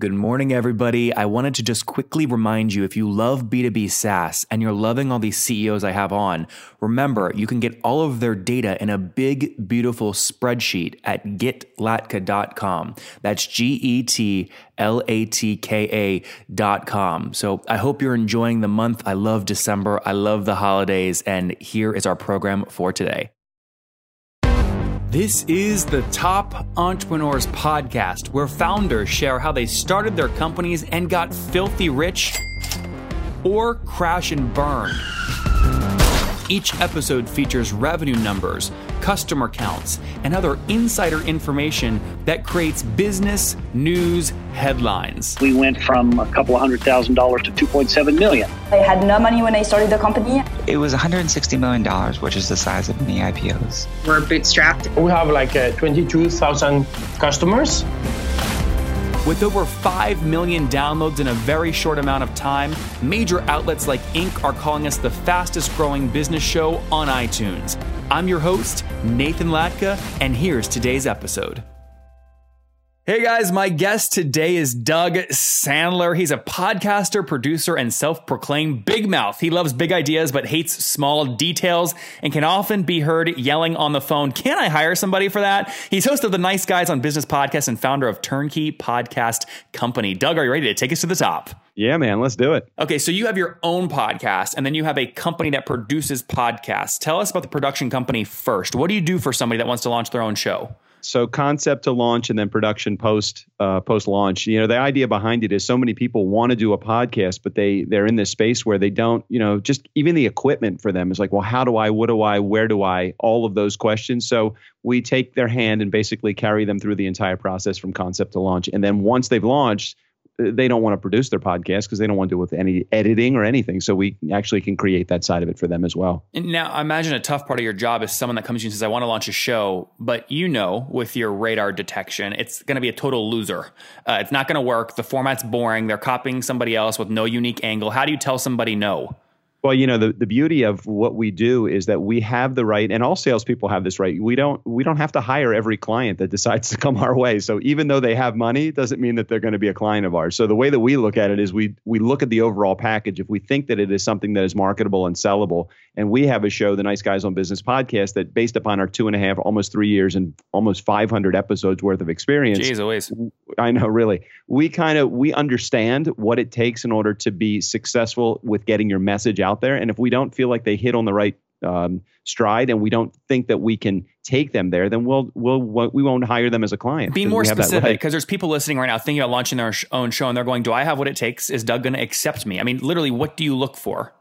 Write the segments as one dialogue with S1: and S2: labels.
S1: Good morning, everybody. I wanted to just quickly remind you if you love B2B SaaS and you're loving all these CEOs I have on, remember you can get all of their data in a big, beautiful spreadsheet at getlatka.com. That's G E T L A T K A.com. So I hope you're enjoying the month. I love December. I love the holidays. And here is our program for today. This is the Top Entrepreneurs Podcast, where founders share how they started their companies and got filthy rich or crash and burn. Each episode features revenue numbers, customer counts, and other insider information that creates business news headlines.
S2: We went from a couple of hundred thousand dollars to 2.7 million.
S3: I had no money when I started the company.
S4: It was $160 million, which is the size of many IPOs.
S5: We're bootstrapped.
S6: We have like uh, 22,000 customers.
S1: With over 5 million downloads in a very short amount of time, major outlets like Inc. are calling us the fastest growing business show on iTunes. I'm your host, Nathan Latka, and here's today's episode. Hey guys, my guest today is Doug Sandler. He's a podcaster, producer, and self proclaimed big mouth. He loves big ideas but hates small details and can often be heard yelling on the phone, Can I hire somebody for that? He's host of the Nice Guys on Business podcast and founder of Turnkey Podcast Company. Doug, are you ready to take us to the top?
S7: Yeah, man, let's do it.
S1: Okay, so you have your own podcast and then you have a company that produces podcasts. Tell us about the production company first. What do you do for somebody that wants to launch their own show?
S7: So concept to launch and then production post uh, post launch you know the idea behind it is so many people want to do a podcast but they they're in this space where they don't you know just even the equipment for them is like well how do i what do i where do i all of those questions. So we take their hand and basically carry them through the entire process from concept to launch. And then once they've launched they don't want to produce their podcast because they don't want to deal with any editing or anything. So we actually can create that side of it for them as well.
S1: And now, I imagine a tough part of your job is someone that comes to you and says, "I want to launch a show," but you know, with your radar detection, it's going to be a total loser. Uh, it's not going to work. The format's boring. They're copying somebody else with no unique angle. How do you tell somebody no?
S7: Well, you know, the, the beauty of what we do is that we have the right, and all salespeople have this right. We don't we don't have to hire every client that decides to come our way. So even though they have money, it doesn't mean that they're going to be a client of ours. So the way that we look at it is we we look at the overall package. If we think that it is something that is marketable and sellable, and we have a show, the Nice Guys on Business podcast, that based upon our two and a half, almost three years and almost 500 episodes worth of experience.
S1: Jeez, always.
S7: I know, really. We kind of we understand what it takes in order to be successful with getting your message out out there. And if we don't feel like they hit on the right um, stride and we don't think that we can take them there, then we'll we'll we won't hire them as a client.
S1: Be more specific because there's people listening right now thinking about launching their own show and they're going, "Do I have what it takes? Is Doug going to accept me?" I mean, literally, what do you look for?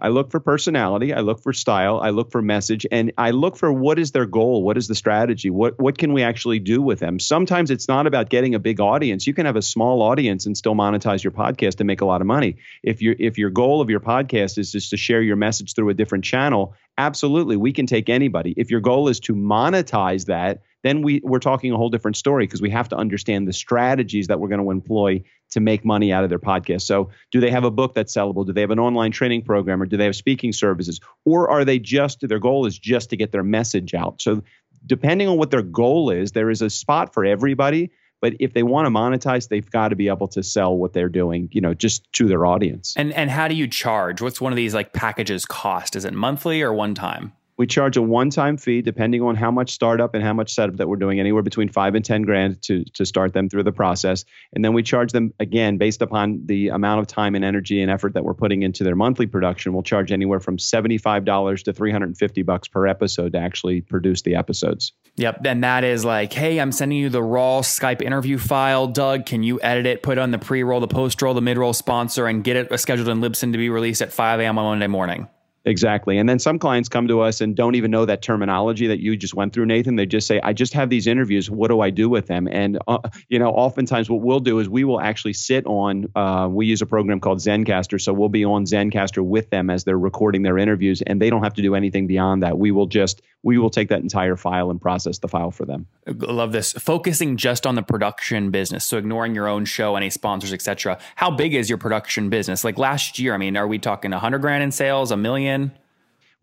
S7: I look for personality, I look for style, I look for message, and I look for what is their goal, what is the strategy, what what can we actually do with them. Sometimes it's not about getting a big audience. You can have a small audience and still monetize your podcast and make a lot of money. If your if your goal of your podcast is just to share your message through a different channel, absolutely, we can take anybody. If your goal is to monetize that, then we, we're talking a whole different story because we have to understand the strategies that we're going to employ to make money out of their podcast. So, do they have a book that's sellable? Do they have an online training program or do they have speaking services? Or are they just, their goal is just to get their message out? So, depending on what their goal is, there is a spot for everybody. But if they want to monetize, they've got to be able to sell what they're doing, you know, just to their audience.
S1: And and how do you charge? What's one of these like packages cost? Is it monthly or one time?
S7: We charge a one-time fee, depending on how much startup and how much setup that we're doing, anywhere between five and ten grand to to start them through the process, and then we charge them again based upon the amount of time and energy and effort that we're putting into their monthly production. We'll charge anywhere from seventy-five dollars to three hundred and fifty bucks per episode to actually produce the episodes.
S1: Yep, and that is like, hey, I'm sending you the raw Skype interview file, Doug. Can you edit it, put on the pre-roll, the post-roll, the mid-roll sponsor, and get it scheduled in Libsyn to be released at 5 a.m. on Monday morning?
S7: Exactly. And then some clients come to us and don't even know that terminology that you just went through, Nathan. They just say, I just have these interviews. What do I do with them? And, uh, you know, oftentimes what we'll do is we will actually sit on, uh, we use a program called Zencastr. So we'll be on Zencastr with them as they're recording their interviews and they don't have to do anything beyond that. We will just, we will take that entire file and process the file for them.
S1: I love this. Focusing just on the production business. So ignoring your own show, any sponsors, etc. How big is your production business? Like last year, I mean, are we talking 100 grand in sales, a million?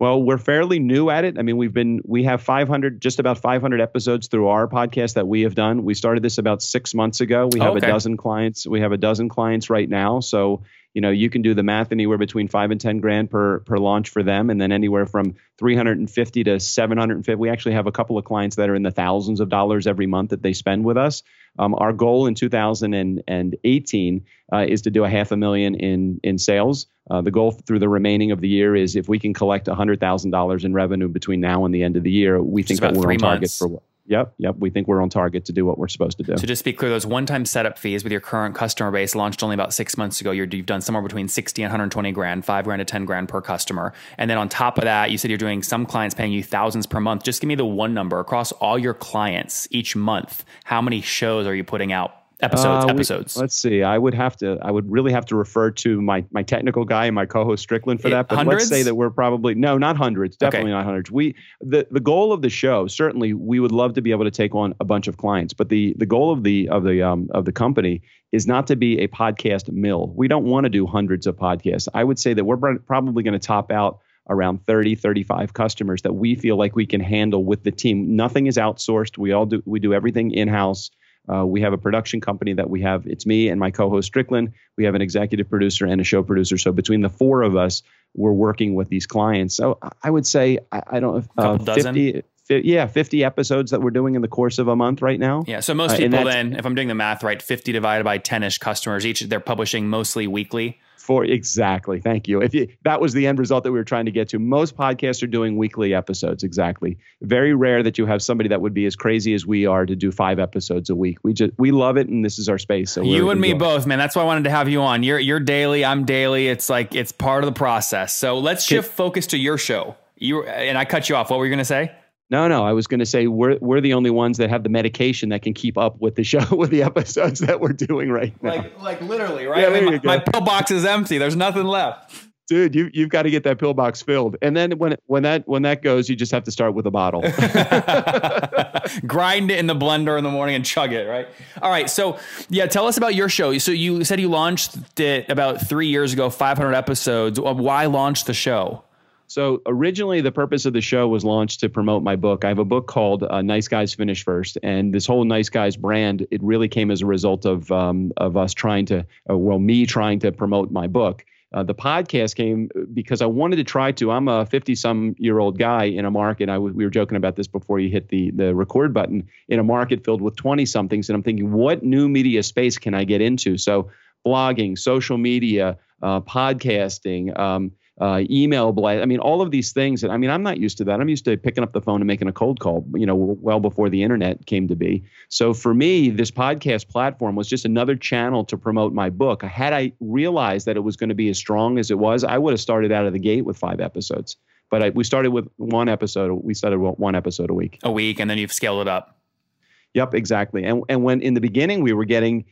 S7: Well, we're fairly new at it. I mean, we've been we have 500, just about 500 episodes through our podcast that we have done. We started this about six months ago. We have
S1: okay.
S7: a dozen clients. We have a dozen clients right now. So you know you can do the math anywhere between five and ten grand per per launch for them and then anywhere from 350 to 750 we actually have a couple of clients that are in the thousands of dollars every month that they spend with us. Um, our goal in 2018 uh, is to do a half a million in in sales. Uh, the goal through the remaining of the year is if we can collect $100000 in revenue between now and the end of the year we think that we're on target
S1: months.
S7: for what Yep, yep. We think we're on target to do what we're supposed to do.
S1: So just be clear, those one-time setup fees with your current customer base launched only about six months ago. you have done somewhere between 60 and 120 grand, five grand to 10 grand per customer. And then on top of that, you said you're doing some clients paying you thousands per month. Just give me the one number across all your clients each month. How many shows are you putting out episodes
S7: Uh, we-
S1: episodes
S7: let's see. I would have to. I would really have to refer to my my technical guy and my co-host Strickland for that. But
S1: hundreds?
S7: let's say that we're probably no, not hundreds. Definitely not hundreds. We the the goal of the show. Certainly, we would love to be able to take on a bunch of clients. But the the goal of the of the um of the company is not to be a podcast mill. We don't want to do hundreds of podcasts. I would say that we're probably going to top out around 30 35 customers that we feel like we can handle with the team nothing is outsourced we all do we do everything in house uh, we have a production company that we have. It's me and my co-host Strickland. We have an executive producer and a show producer. So between the four of us, we're working with these clients. So I- would say I, I don't know, uh,
S1: Couple dozen?
S7: 50, fi- yeah, 50 episodes that we're doing in the course of a month right now.
S1: Yeah. So most
S7: Uh,
S1: people
S7: that's-
S1: then, if I'm doing the math right, 50 divided by 10ish customers each, they're publishing mostly weekly.
S7: For exactly, thank you. If you, that was the end result that we were trying to get to, most podcasts are doing weekly episodes. Exactly. Very rare that you have somebody that would be as crazy as we are to do five episodes a week. We just we love it, and this is our space. So
S1: you and me both, man. That's why I wanted to have you on. You're you're daily, I'm daily. It's like it's part of the process. So let's shift focus to your show. You and I cut you off. What were you going to say?
S7: No, no. I was going to say we're we're the only ones that have the medication that can keep up with the show with the episodes that we're doing right now.
S1: Like like literally, right?
S7: Yeah,
S1: I mean, my,
S7: go.
S1: my pill box is empty. There's nothing left.
S7: Dude, you you've got to get that pillbox filled, and then when when that when that goes, you just have to start with a bottle.
S1: Grind it in the blender in the morning and chug it, right? All right. So, yeah, tell us about your show. So, you said you launched it about three years ago, 500 episodes. Why launch the show?
S7: So originally, the purpose of the show was launched to promote my book. I have a book called uh, "Nice Guys Finish First," and this whole "Nice Guys" brand it really came as a result of um, of us trying to, uh, well, me trying to promote my book. Uh, the podcast came because I wanted to try to. I'm a 50 some year old guy in a market. I w- we were joking about this before you hit the the record button in a market filled with 20 somethings, and I'm thinking, what new media space can I get into? So blogging, social media, uh, podcasting. Um, uh, email blast. I mean, all of these things. And I mean, I'm not used to that. I'm used to picking up the phone and making a cold call. You know, well before the internet came to be. So for me, this podcast platform was just another channel to promote my book. Had I realized that it was going to be as strong as it was, I would have started out of the gate with five episodes. But I, we started with one episode. We started with one episode a week.
S1: A week, and then you've scaled it up.
S7: Yep, exactly. And and when in the beginning we were getting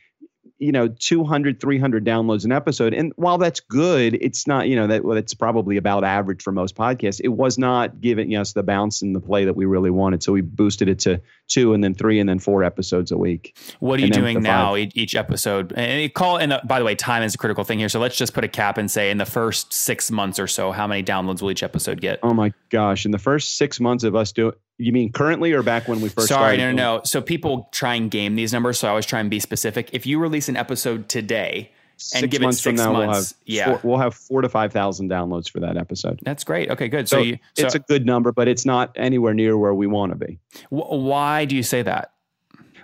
S7: you know 200 300 downloads an episode and while that's good it's not you know that well, that's probably about average for most podcasts it was not giving us the bounce and the play that we really wanted so we boosted it to two and then three and then four episodes a week
S1: What are you doing now
S7: five-
S1: each, episode? And call and uh, by the way, time is a critical thing here. So let's just put a cap and say in the first six months or so, how many downloads will each episode get?
S7: oh my gosh in the first six months of us doing you mean currently or back when we first
S1: Sorry,
S7: started
S1: no, no, no. So people try and game these numbers. So I always try and be specific. If you release an episode today and
S7: six
S1: give it
S7: months
S1: six
S7: from now
S1: months,
S7: we'll
S1: yeah,
S7: have four, we'll have four to five thousand downloads for that episode
S1: that's great. Okay, good. So,
S7: so,
S1: you, so
S7: it's a good number but it's not anywhere near where we want to be
S1: wh- why do you say that?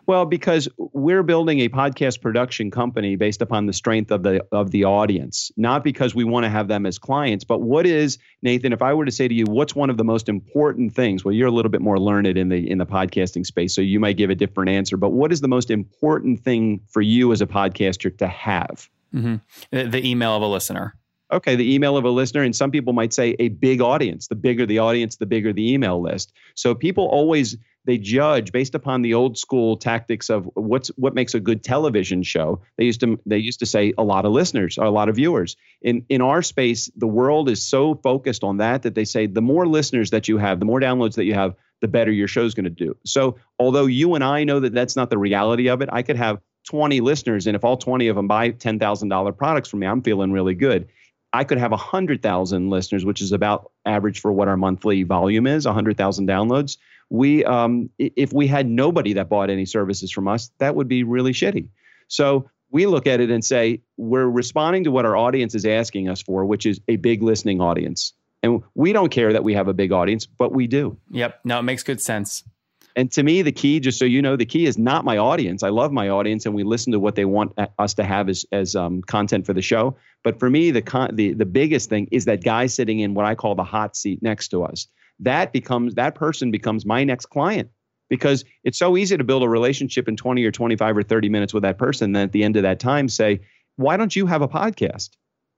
S7: Well, because we're building a podcast production company based upon the strength of the of the audience, not because we want to have them as clients. But what is Nathan? If I were to say to you, what's one of the most important things? Well, you're a little bit more learned in the in the podcasting space, so you might give a different answer. But what is the most important thing for you as a podcaster to have?
S1: hmm The, the email of a listener.
S7: Okay, the email of a listener, and some people might say a big audience. The bigger the audience, the bigger the email list. So people always they judge based upon the old school tactics of what's what makes a good television show. They used to they used to say a lot of listeners or a lot of viewers. In in our space, the world is so focused on that that they say the more listeners that you have, the more downloads that you have, the better your show's going to do. So although you and I know that that's not the reality of it, I could have 20 listeners, and if all 20 of them buy $10,000 products from me, I'm feeling really good. I could have 100,000 listeners, which is about average for what our monthly volume is 100,000 downloads. We, um, if we had nobody that bought any services from us, that would be really shitty. So we look at it and say, we're responding to what our audience is asking us for, which is a big listening audience. And we don't care that we have a big audience, but we do.
S1: Yep. No, it makes good sense.
S7: And to me, the key, just so you know, the key is not my audience. I love my audience, and we listen to what they want us to have as as um, content for the show. But for me, the con- the the biggest thing is that guy sitting in what I call the hot seat next to us. That becomes that person becomes my next client because it's so easy to build a relationship in 20 or 25 or 30 minutes with that person. Then at the end of that time, say, why don't you have a podcast?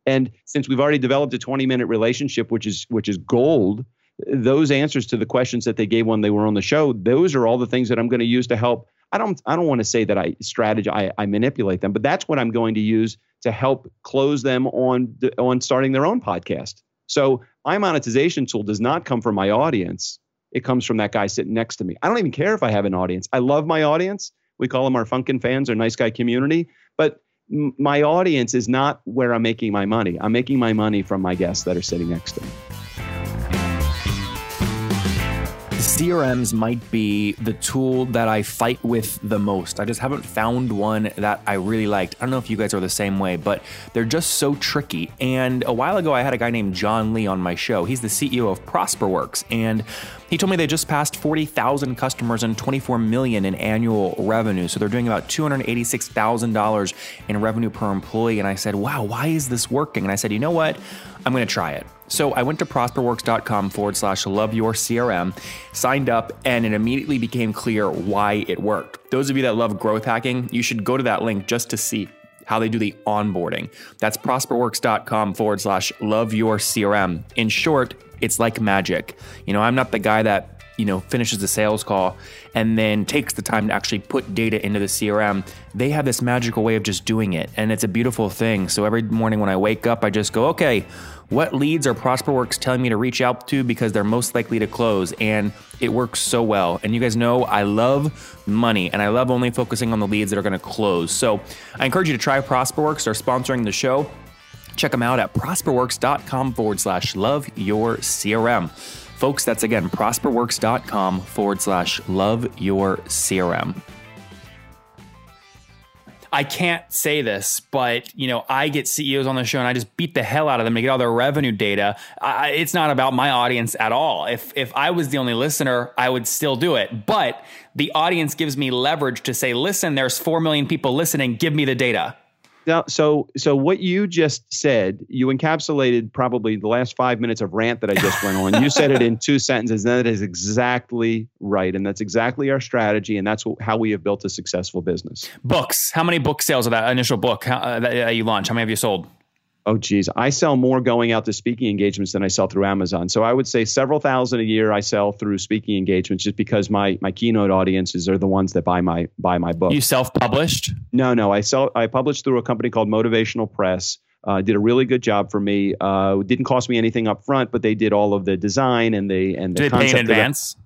S7: And since we've already developed a 20 minute relationship, which is which is gold those answers to the questions that they gave when they were on the show, those are all the things that I'm going to use to help. I don't I don't want to say that I strategize I, I manipulate them, but that's what I'm going to use to help close them on on starting their own podcast. So my monetization tool does not come from my audience. It comes from that guy sitting next to me. I don't even care if I have an audience. I love my audience. We call them our Funkin fans or nice guy community. But my audience is not where I'm making my money. I'm making my money from my guests that are sitting next to me.
S1: CRMs might be the tool that I fight with the most. I just haven't found one that I really liked. I don't know if you guys are the same way, but they're just so tricky. And a while ago, I had a guy named John Lee on my show. He's the CEO of ProsperWorks, and he told me they just passed 40,000 customers and 24 million in annual revenue. So they're doing about $286,000 in revenue per employee. And I said, wow, why is this working? And I said, you know what? I'm going to try it. So I went to prosperworks.com forward slash love your CRM, signed up, and it immediately became clear why it worked. Those of you that love growth hacking, you should go to that link just to see how they do the onboarding. That's prosperworks.com forward slash love your CRM. In short, it's like magic. You know, I'm not the guy that you know finishes the sales call and then takes the time to actually put data into the CRM. They have this magical way of just doing it, and it's a beautiful thing. So every morning when I wake up, I just go, okay what leads are ProsperWorks telling me to reach out to because they're most likely to close? And it works so well. And you guys know I love money and I love only focusing on the leads that are going to close. So I encourage you to try ProsperWorks. They're sponsoring the show. Check them out at prosperworks.com forward slash love your CRM. Folks, that's again prosperworks.com forward slash love your CRM. I can't say this, but you know, I get CEOs on the show and I just beat the hell out of them to get all their revenue data. I, it's not about my audience at all. If if I was the only listener, I would still do it. But the audience gives me leverage to say, "Listen, there's 4 million people listening, give me the data."
S7: Now, so so what you just said, you encapsulated probably the last five minutes of rant that I just went on. You said it in two sentences, and that is exactly right, and that's exactly our strategy, and that's how we have built a successful business.
S1: Books. How many book sales of that initial book how, uh, that you launched? How many have you sold?
S7: Oh, geez. I sell more going out to speaking engagements than I sell through Amazon. So I would say several thousand a year I sell through speaking engagements just because my my keynote audiences are the ones that buy my buy my book.
S1: You self published?
S7: No, no. I sell I published through a company called Motivational Press. Uh, did a really good job for me. Uh, didn't cost me anything up front, but they did all of the design and they and the
S1: did
S7: concept
S1: pay in advance.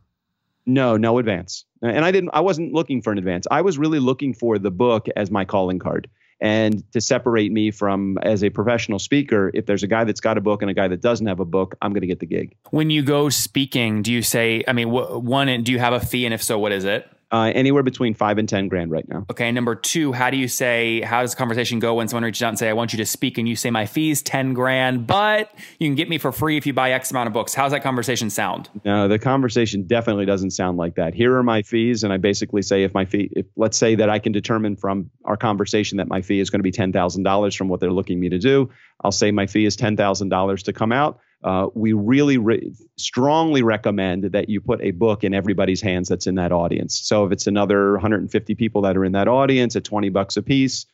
S7: No, no advance. And I didn't. I wasn't looking for an advance. I was really looking for the book as my calling card and to separate me from as a professional speaker if there's a guy that's got a book and a guy that doesn't have a book i'm going to get the gig.
S1: When you go speaking do you say i mean wh- one do you have a fee? And if so what is it
S7: uh, anywhere between five and ten grand right now.
S1: Okay. Number two, how do you say? How does the conversation go when someone reaches out and say, "I want you to speak," and you say, "My fees ten grand, but you can get me for free if you buy X amount of books." How's that conversation sound?
S7: No, the conversation definitely doesn't sound like that. Here are my fees, and I basically say, if my fee, if let's say that I can determine from our conversation that my fee is going to be ten thousand dollars from what they're looking me to do, I'll say my fee is ten thousand dollars to come out uh, we really re- strongly recommend that you put a book in everybody's hands that's in that audience. So if it's another 150 people that are in that audience at 20 bucks a piece,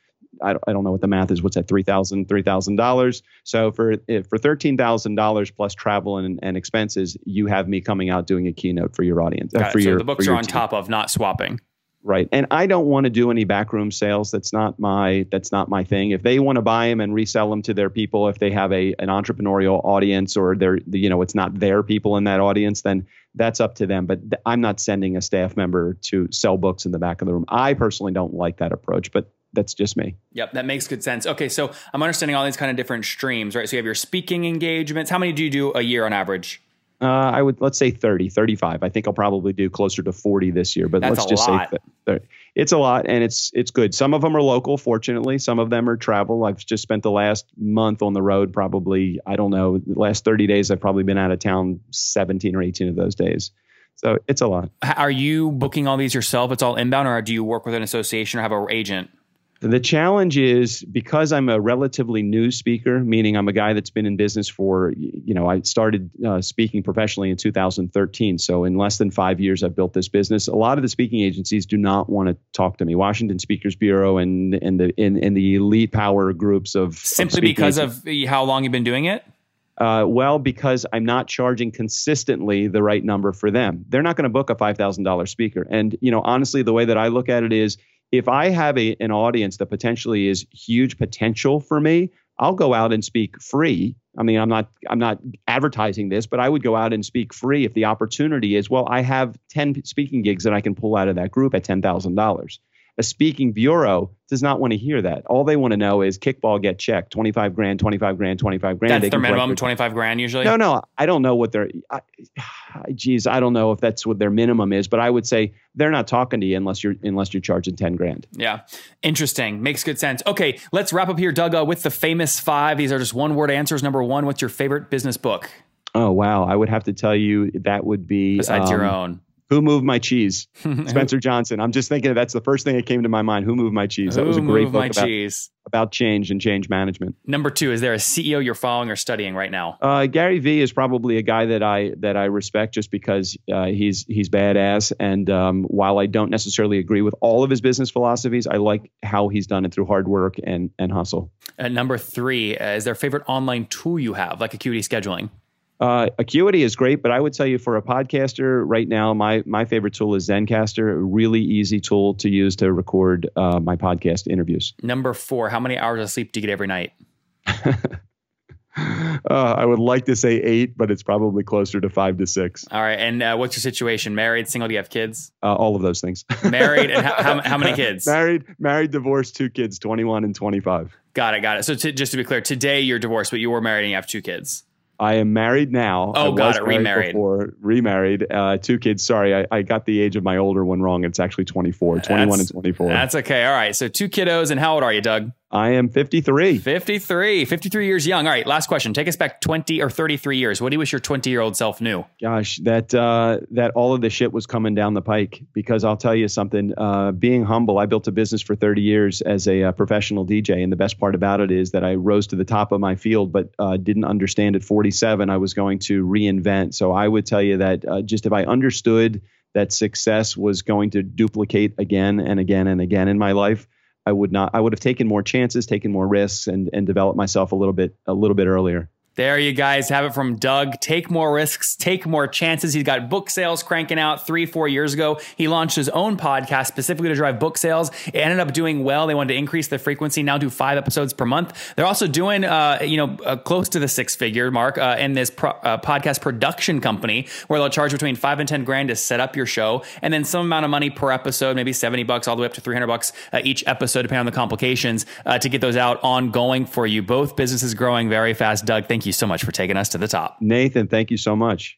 S7: I don't, I don't know what the math is. What's that? Three thousand, three thousand dollars. So for for thirteen thousand dollars plus travel and, and expenses, you have me coming out doing a keynote for your audience. Uh, for
S1: so
S7: your,
S1: the books
S7: are
S1: on team. top of, not swapping.
S7: Right. And I don't want to do any backroom sales. That's not my that's not my thing. If they want to buy them and resell them to their people, if they have a an entrepreneurial audience or they're you know it's not their people in that audience, then that's up to them. But th- I'm not sending a staff member to sell books in the back of the room. I personally don't like that approach, but that's just me.
S1: Yep, that makes good sense. Okay, so I'm understanding all these kind of different streams, right? So you have your speaking engagements. How many do you do a year on average?
S7: Uh, I would let's say 30, 35. I think I'll probably do closer to 40 this year, but
S1: That's
S7: let's
S1: a
S7: just
S1: lot.
S7: say 30. it's a lot and it's it's good. Some of them are local, fortunately. Some of them are travel. I've just spent the last month on the road. Probably I don't know. The last 30 days, I've probably been out of town 17 or 18 of those days. So it's a lot.
S1: Are you booking all these yourself? It's all inbound, or do you work with an association or have an agent?
S7: The challenge is because I'm a relatively new speaker, meaning I'm a guy that's been in business for, you know, I started uh, speaking professionally in 2013. So in less than five years, I've built this business. A lot of the speaking agencies do not want to talk to me. Washington Speakers Bureau and and the in, in the elite power groups of
S1: Simply
S7: of
S1: because of how long you've been doing it?
S7: Uh, well, because I'm not charging consistently the right number for them. They're not going to book a $5,000 speaker. And, you know, honestly, the way that I look at it is if I have a, an audience that potentially is huge potential for me, I'll go out and speak free. I mean, I'm not I'm not advertising this, but I would go out and speak free if the opportunity is, well, I have 10 speaking gigs that I can pull out of that group at $10,000. A speaking bureau does not want to hear that. All they want to know is kickball get checked, 25 grand, 25 grand, 25 grand.
S1: That's
S7: They
S1: their minimum,
S7: their-
S1: 25 grand usually?
S7: no, no, I don't know what their, I, geez, I don't know if that's what their minimum is, but I would say they're not talking to you unless you're unless you're charging ten grand.
S1: Yeah. Interesting. Makes good sense. Okay, let's wrap up here, Doug, uh, with the famous five. These are just one word answers. Number one, what's your favorite business book
S7: Oh wow, I would have to tell you that would be
S1: besides your
S7: um,
S1: own?
S7: Who moved my cheese? Spencer Johnson. I'm just thinking that's the first thing that came to my mind. Who moved my cheese? That was a great book
S1: my
S7: about,
S1: cheese?
S7: about change and change management.
S1: Number two, is there a CEO you're following or studying right now?
S7: Uh, Gary Vee is probably a guy that I that I respect just because uh, he's he's badass, and um, while I don't necessarily agree with all of his business philosophies, I like how he's done it through hard work and and hustle.
S1: Uh, number three, uh, is there a favorite online tool you have, like Acuity Scheduling?
S7: Uh, Acuity is great, but I would tell you for a podcaster right now, my my favorite tool is Zencastr, a really easy tool to use to record uh, my podcast interviews.
S1: Number four, how many hours of sleep do you get every night?
S7: Uh, I would like to say eight, but it's probably closer to five to six.
S1: All right. And uh, what's your situation? Married, single? Do you have kids?
S7: Uh, all of those things.
S1: Married, and how, how, how many kids?
S7: married, married, divorced, two kids, twenty-one and twenty-five.
S1: Got it. Got it. So to, just to be clear, today you're divorced, but you were married and you have two kids.
S7: I am married now.
S1: Oh,
S7: I
S1: got
S7: was
S1: it.
S7: married
S1: Remarried.
S7: Before, remarried. Uh, two kids. Sorry, I, I got the age of my older one wrong. It's actually 24, 21
S1: That's-
S7: and 24.
S1: That's okay. All right. So two kiddos. And how old are you, Doug?
S7: I am 53.
S1: 53. 53 years young. All right. Last question. Take us back 20 or 33 years. What do you wish your 20 year old self knew?
S7: Gosh, that uh, that all of the shit was coming down the pike. Because I'll tell you something. Uh, being humble, I built a business for 30 years as a uh, professional DJ, and the best part about it is that I rose to the top of my field, but uh, didn't understand at 47 I was going to reinvent. So I would tell you that uh, just if I understood that success was going to duplicate again and again and again in my life. I would not. I would have taken more chances, taken more risks, and and developed myself a little bit a little bit earlier.
S1: There you guys have it from Doug. Take more risks, take more chances. He's got book sales cranking out three, four years ago. He launched his own podcast specifically to drive book sales. It ended up doing well. They wanted to increase the frequency, now do five episodes per month. They're also doing, uh, you know, uh, close to the six figure mark uh, in this pro- uh, podcast production company where they'll charge between five and 10 grand to set up your show and then some amount of money per episode, maybe 70 bucks all the way up to 300 bucks uh, each episode, depending on the complications, uh, to get those out ongoing for you. Both businesses growing very fast. Doug, thank you so much for taking us to the top.
S7: Nathan, thank you so much.